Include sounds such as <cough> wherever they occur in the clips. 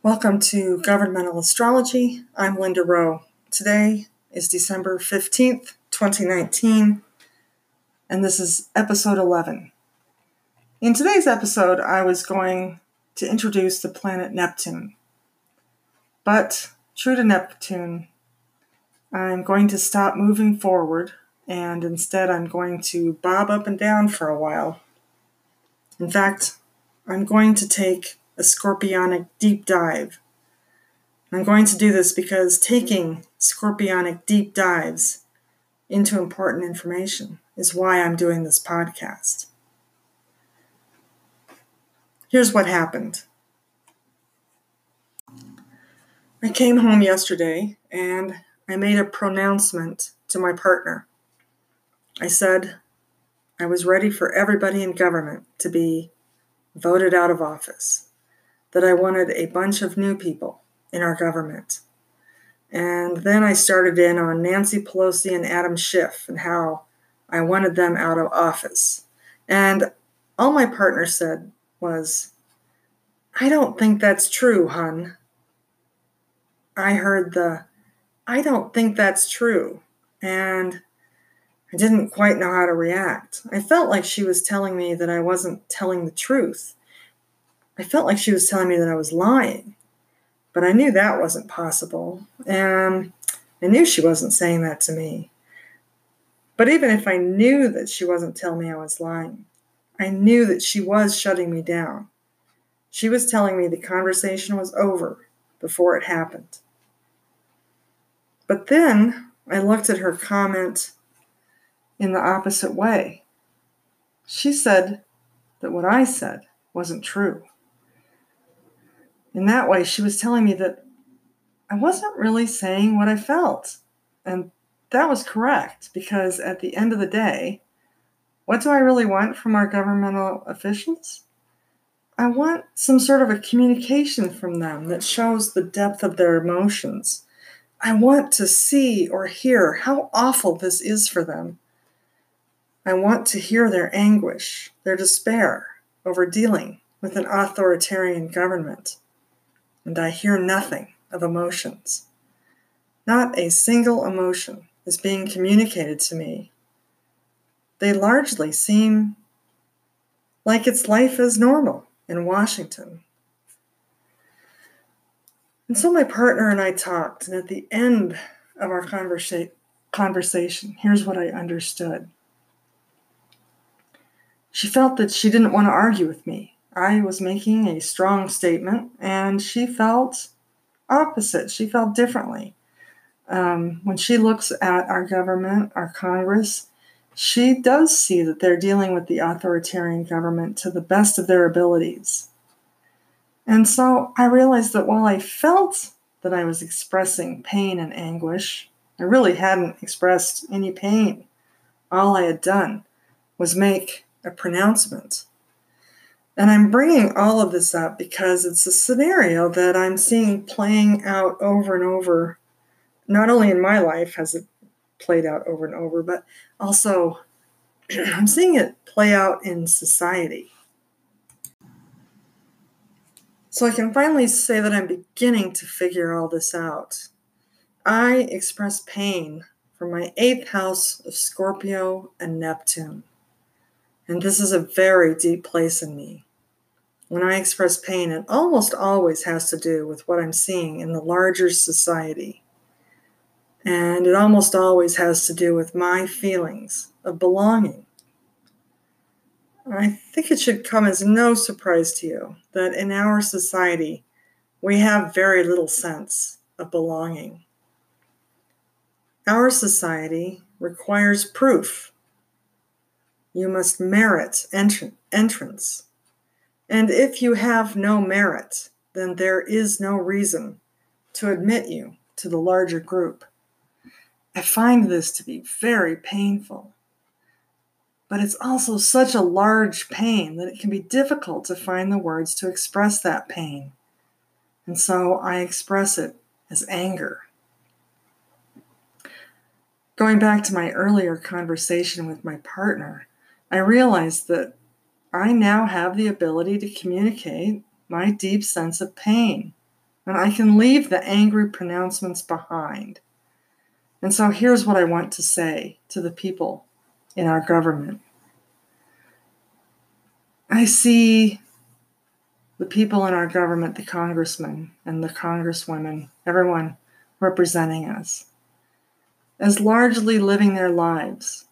Welcome to Governmental Astrology. I'm Linda Rowe. Today is December 15th, 2019, and this is episode 11. In today's episode, I was going to introduce the planet Neptune. But, true to Neptune, I'm going to stop moving forward and instead I'm going to bob up and down for a while. In fact, I'm going to take a scorpionic deep dive. I'm going to do this because taking scorpionic deep dives into important information is why I'm doing this podcast. Here's what happened. I came home yesterday and I made a pronouncement to my partner. I said I was ready for everybody in government to be voted out of office that I wanted a bunch of new people in our government. And then I started in on Nancy Pelosi and Adam Schiff and how I wanted them out of office. And all my partner said was, I don't think that's true, hun. I heard the, I don't think that's true. And I didn't quite know how to react. I felt like she was telling me that I wasn't telling the truth. I felt like she was telling me that I was lying, but I knew that wasn't possible. And I knew she wasn't saying that to me. But even if I knew that she wasn't telling me I was lying, I knew that she was shutting me down. She was telling me the conversation was over before it happened. But then I looked at her comment in the opposite way. She said that what I said wasn't true in that way, she was telling me that I wasn't really saying what I felt. And that was correct because at the end of the day, what do I really want from our governmental officials? I want some sort of a communication from them that shows the depth of their emotions. I want to see or hear how awful this is for them. I want to hear their anguish, their despair over dealing with an authoritarian government and I hear nothing of emotions. Not a single emotion is being communicated to me. They largely seem like it's life as normal in Washington. And so my partner and I talked, and at the end of our conversa- conversation, here's what I understood. She felt that she didn't want to argue with me I was making a strong statement, and she felt opposite. She felt differently. Um, when she looks at our government, our Congress, she does see that they're dealing with the authoritarian government to the best of their abilities. And so I realized that while I felt that I was expressing pain and anguish, I really hadn't expressed any pain. All I had done was make a pronouncement and I'm bringing all of this up because it's a scenario that I'm seeing playing out over and over, not only in my life has it played out over and over, but also <clears throat> I'm seeing it play out in society. So I can finally say that I'm beginning to figure all this out. I express pain from my eighth house of Scorpio and Neptune. And this is a very deep place in me. When I express pain, it almost always has to do with what I'm seeing in the larger society. And it almost always has to do with my feelings of belonging. I think it should come as no surprise to you that in our society, we have very little sense of belonging. Our society requires proof. You must merit entrance. And if you have no merit, then there is no reason to admit you to the larger group. I find this to be very painful. But it's also such a large pain that it can be difficult to find the words to express that pain. And so I express it as anger. Going back to my earlier conversation with my partner, I realized that I now have the ability to communicate my deep sense of pain and I can leave the angry pronouncements behind. And so here's what I want to say to the people in our government. I see the people in our government, the congressmen and the congresswomen, everyone representing us, as largely living their lives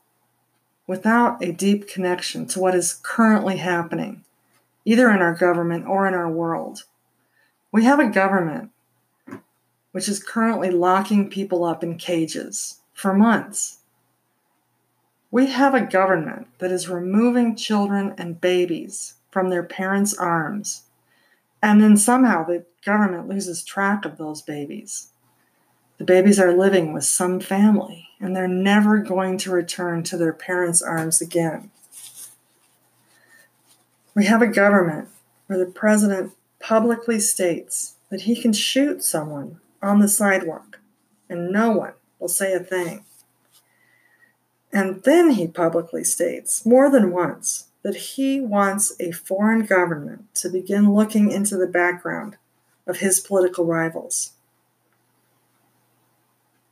without a deep connection to what is currently happening, either in our government or in our world. We have a government which is currently locking people up in cages for months. We have a government that is removing children and babies from their parents' arms, and then somehow the government loses track of those babies. The babies are living with some family, and they're never going to return to their parents' arms again. We have a government where the president publicly states that he can shoot someone on the sidewalk and no one will say a thing. And then he publicly states more than once that he wants a foreign government to begin looking into the background of his political rivals.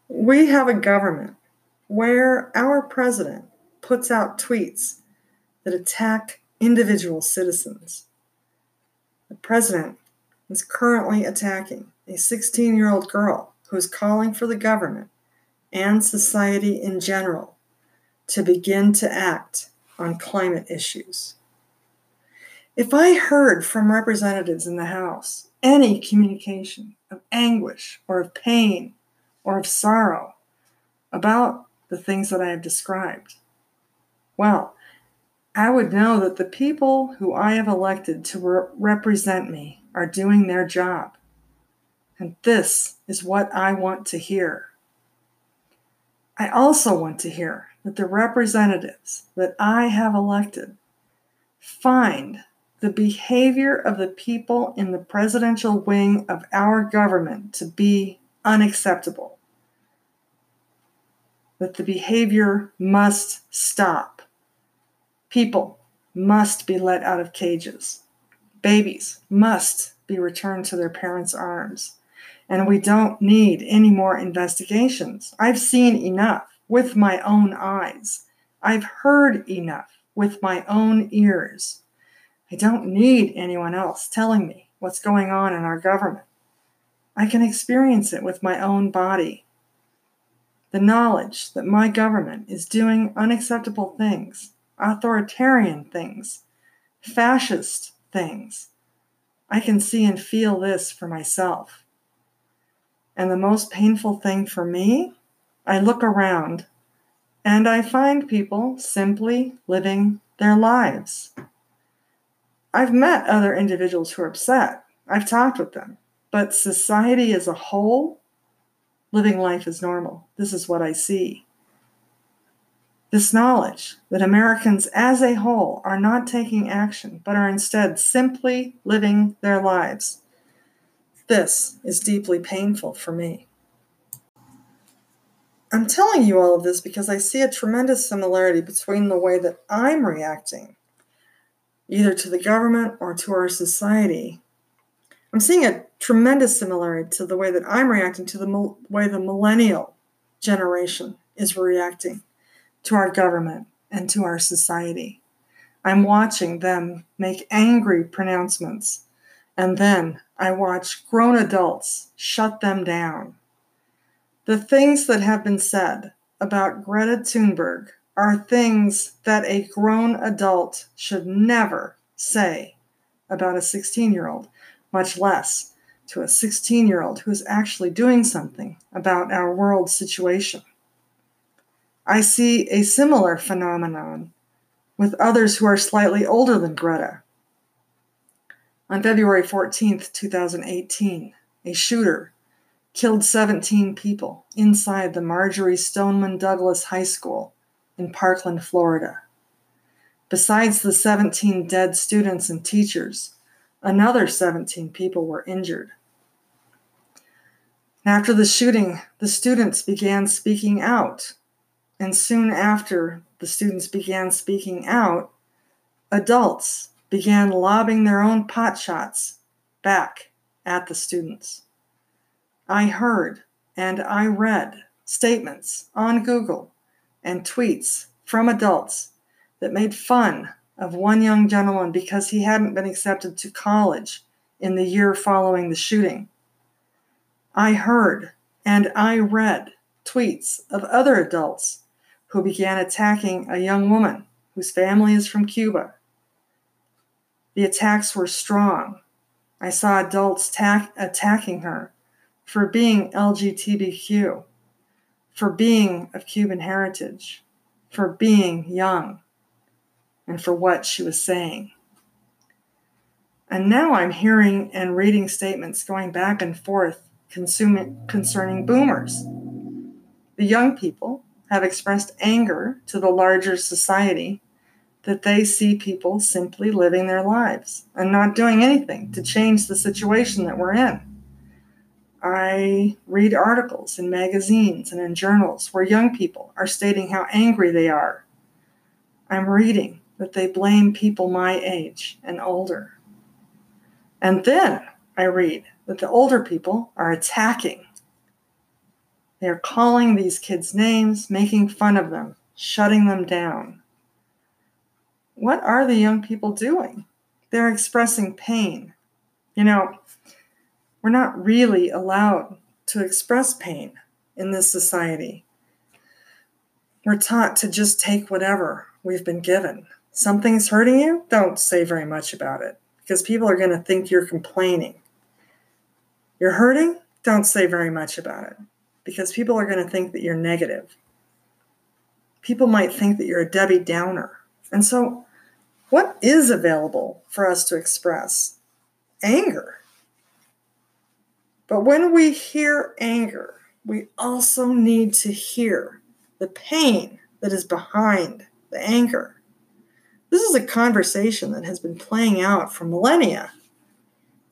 We have a government where our president puts out tweets that attack individual citizens. The president is currently attacking a 16 year old girl who is calling for the government and society in general to begin to act on climate issues. If I heard from representatives in the House any communication of anguish or of pain or of sorrow about the things that I have described, well, I would know that the people who I have elected to re- represent me are doing their job. And this is what I want to hear. I also want to hear that the representatives that I have elected find the behavior of the people in the presidential wing of our government to be unacceptable that the behavior must stop. People must be let out of cages. Babies must be returned to their parents' arms. And we don't need any more investigations. I've seen enough with my own eyes. I've heard enough with my own ears. I don't need anyone else telling me what's going on in our government. I can experience it with my own body the knowledge that my government is doing unacceptable things, authoritarian things, fascist things. I can see and feel this for myself. And the most painful thing for me, I look around and I find people simply living their lives. I've met other individuals who are upset. I've talked with them. But society as a whole living life as normal. This is what I see. This knowledge that Americans as a whole are not taking action, but are instead simply living their lives. This is deeply painful for me. I'm telling you all of this because I see a tremendous similarity between the way that I'm reacting, either to the government or to our society, I'm seeing a tremendous similarity to the way that I'm reacting to the way the millennial generation is reacting to our government and to our society. I'm watching them make angry pronouncements, and then I watch grown adults shut them down. The things that have been said about Greta Thunberg are things that a grown adult should never say about a 16 year old much less to a 16 year old who is actually doing something about our world situation. I see a similar phenomenon with others who are slightly older than Greta. On February 14, 2018, a shooter killed 17 people inside the Marjory Stoneman Douglas High School in Parkland, Florida. Besides the 17 dead students and teachers, Another 17 people were injured. After the shooting, the students began speaking out. And soon after the students began speaking out, adults began lobbing their own pot shots back at the students. I heard and I read statements on Google and tweets from adults that made fun of one young gentleman because he hadn't been accepted to college in the year following the shooting. I heard and I read tweets of other adults who began attacking a young woman whose family is from Cuba. The attacks were strong. I saw adults ta- attacking her for being LGBTQ, for being of Cuban heritage, for being young, and for what she was saying. And now I'm hearing and reading statements going back and forth concerning boomers. The young people have expressed anger to the larger society that they see people simply living their lives and not doing anything to change the situation that we're in. I read articles in magazines and in journals where young people are stating how angry they are. I'm reading that they blame people my age and older. And then I read that the older people are attacking. They are calling these kids names, making fun of them, shutting them down. What are the young people doing? They're expressing pain. You know, we're not really allowed to express pain in this society. We're taught to just take whatever we've been given. Something's hurting you, don't say very much about it because people are going to think you're complaining. You're hurting, don't say very much about it because people are going to think that you're negative. People might think that you're a Debbie Downer. And so, what is available for us to express? Anger. But when we hear anger, we also need to hear the pain that is behind the anger. This is a conversation that has been playing out for millennia.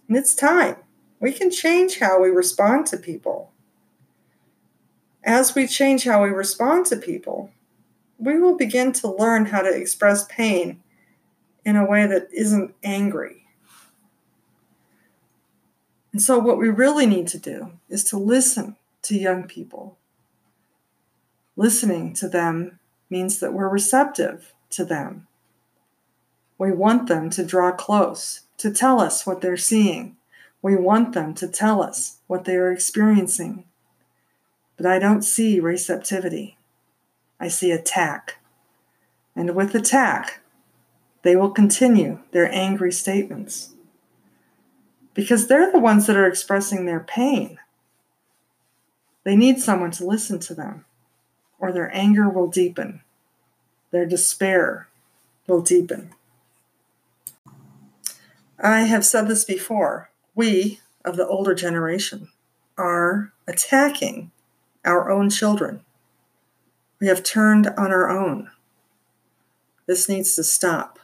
And it's time. We can change how we respond to people. As we change how we respond to people, we will begin to learn how to express pain in a way that isn't angry and so, what we really need to do is to listen to young people. Listening to them means that we're receptive to them. We want them to draw close, to tell us what they're seeing. We want them to tell us what they are experiencing. But I don't see receptivity. I see attack. And with attack, they will continue their angry statements because they're the ones that are expressing their pain. They need someone to listen to them, or their anger will deepen, their despair will deepen. I have said this before. We, of the older generation, are attacking our own children. We have turned on our own. This needs to stop.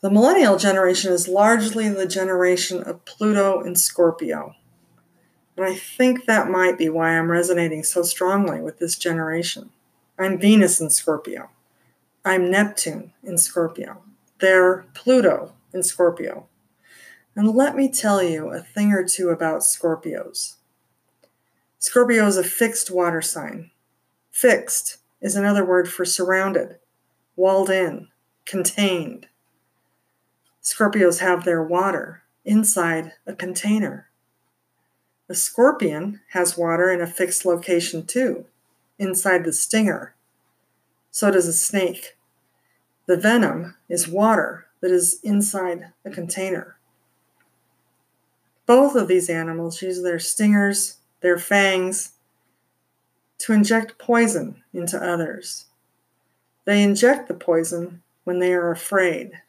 The millennial generation is largely the generation of Pluto and Scorpio. And I think that might be why I'm resonating so strongly with this generation. I'm Venus in Scorpio. I'm Neptune in Scorpio. They're Pluto in Scorpio. And let me tell you a thing or two about Scorpios. Scorpio is a fixed water sign. Fixed is another word for surrounded, walled in, contained. Scorpios have their water inside a container. A scorpion has water in a fixed location too, inside the stinger. So does a snake. The venom is water that is inside a container. Both of these animals use their stingers, their fangs, to inject poison into others. They inject the poison when they are afraid.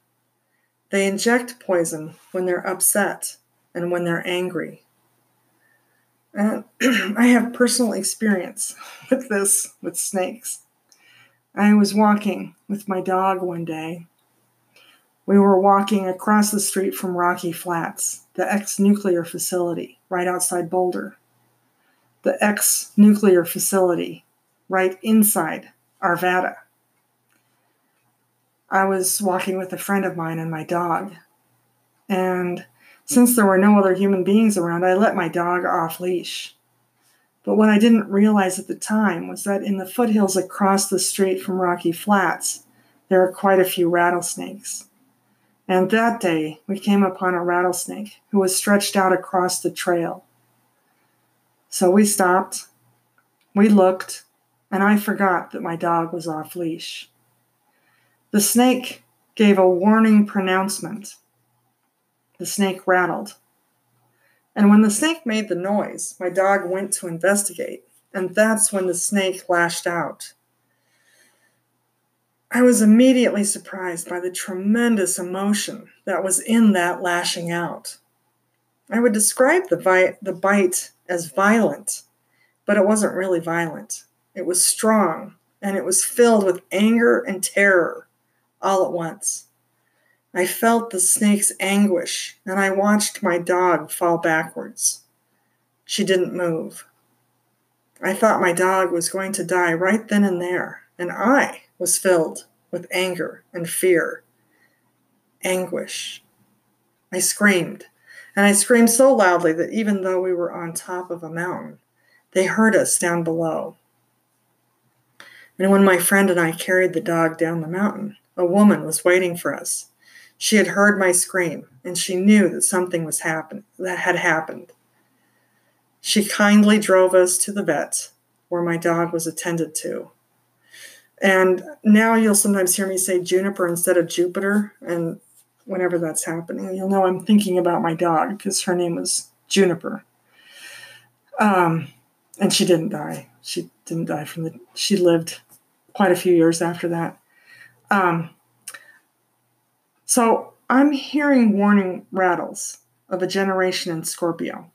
They inject poison when they're upset and when they're angry. <clears throat> I have personal experience with this with snakes. I was walking with my dog one day. We were walking across the street from Rocky Flats, the ex nuclear facility right outside Boulder. The ex nuclear facility right inside Arvada. I was walking with a friend of mine and my dog, and Since there were no other human beings around, I let my dog off leash. But what I didn't realize at the time was that in the foothills across the street from Rocky Flats, there are quite a few rattlesnakes. And that day, we came upon a rattlesnake who was stretched out across the trail. So we stopped, we looked, and I forgot that my dog was off leash. The snake gave a warning pronouncement. The snake rattled. And when the snake made the noise, my dog went to investigate, and that's when the snake lashed out. I was immediately surprised by the tremendous emotion that was in that lashing out. I would describe the, vi- the bite as violent, but it wasn't really violent. It was strong, and it was filled with anger and terror all at once. I felt the snake's anguish, and I watched my dog fall backwards. She didn't move. I thought my dog was going to die right then and there, and I was filled with anger and fear, anguish. I screamed, and I screamed so loudly that even though we were on top of a mountain, they heard us down below. And when my friend and I carried the dog down the mountain, a woman was waiting for us. She had heard my scream, and she knew that something was happen- that had happened. She kindly drove us to the vet, where my dog was attended to. And now you'll sometimes hear me say Juniper instead of Jupiter. And whenever that's happening, you'll know I'm thinking about my dog because her name was Juniper. Um, and she didn't die. She didn't die from the, she lived quite a few years after that. Um, so I'm hearing warning rattles of a generation in Scorpio.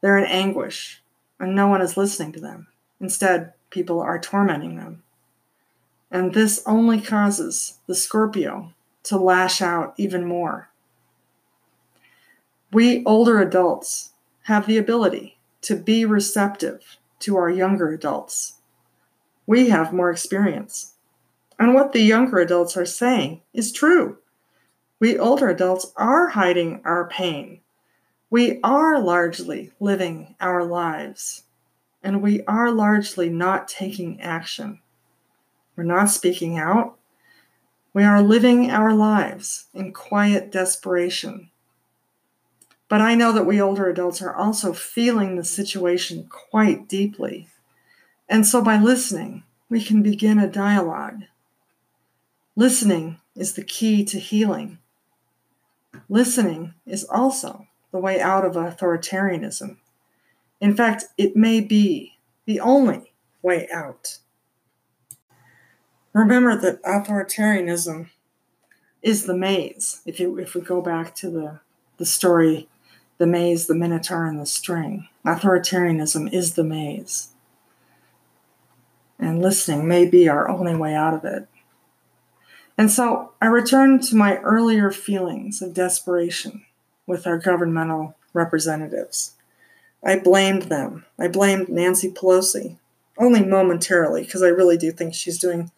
They're in anguish, and no one is listening to them. Instead, people are tormenting them. And this only causes the Scorpio to lash out even more. We older adults have the ability to be receptive to our younger adults. We have more experience. And what the younger adults are saying is true. We older adults are hiding our pain. We are largely living our lives and we are largely not taking action. We're not speaking out. We are living our lives in quiet desperation. But I know that we older adults are also feeling the situation quite deeply. And so by listening, we can begin a dialogue. Listening is the key to healing. Listening is also the way out of authoritarianism. In fact, it may be the only way out. Remember that authoritarianism is the maze. If, you, if we go back to the, the story, the maze, the minotaur, and the string, authoritarianism is the maze. And listening may be our only way out of it. And so I return to my earlier feelings of desperation with our governmental representatives. I blamed them. I blamed Nancy Pelosi, only momentarily, because I really do think she's doing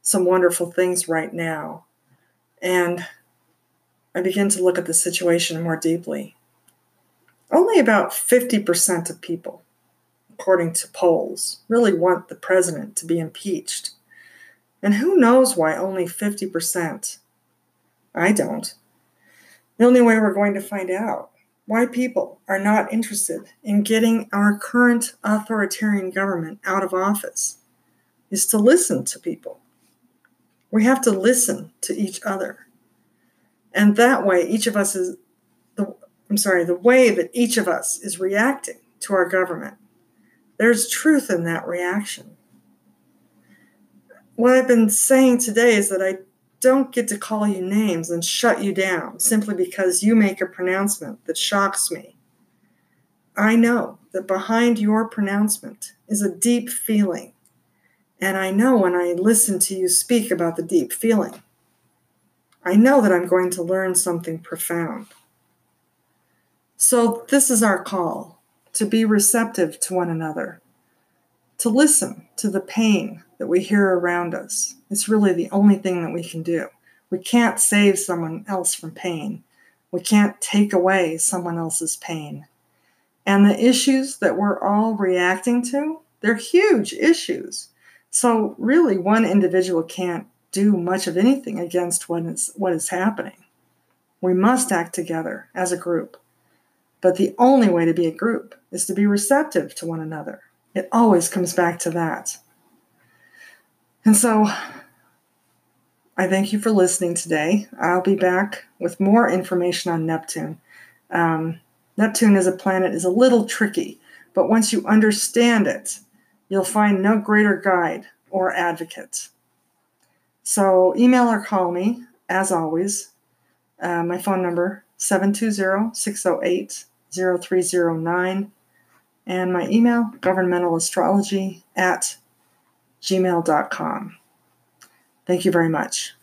some wonderful things right now. And I begin to look at the situation more deeply. Only about 50% of people, according to polls, really want the president to be impeached. And who knows why only 50%? I don't. The only way we're going to find out why people are not interested in getting our current authoritarian government out of office is to listen to people. We have to listen to each other. And that way, each of us is the, I'm sorry, the way that each of us is reacting to our government, there's truth in that reaction. What I've been saying today is that I don't get to call you names and shut you down simply because you make a pronouncement that shocks me. I know that behind your pronouncement is a deep feeling, and I know when I listen to you speak about the deep feeling, I know that I'm going to learn something profound. So, this is our call to be receptive to one another, to listen to the pain that we hear around us. It's really the only thing that we can do. We can't save someone else from pain. We can't take away someone else's pain. And the issues that we're all reacting to, they're huge issues. So, really, one individual can't do much of anything against what is, what is happening. We must act together as a group. But the only way to be a group is to be receptive to one another. It always comes back to that. And so I thank you for listening today. I'll be back with more information on Neptune. Um, Neptune as a planet is a little tricky, but once you understand it, you'll find no greater guide or advocate. So email or call me, as always. Uh, my phone number, 720-608-0309. And my email, governmentalastrology at gmail.com. Thank you very much.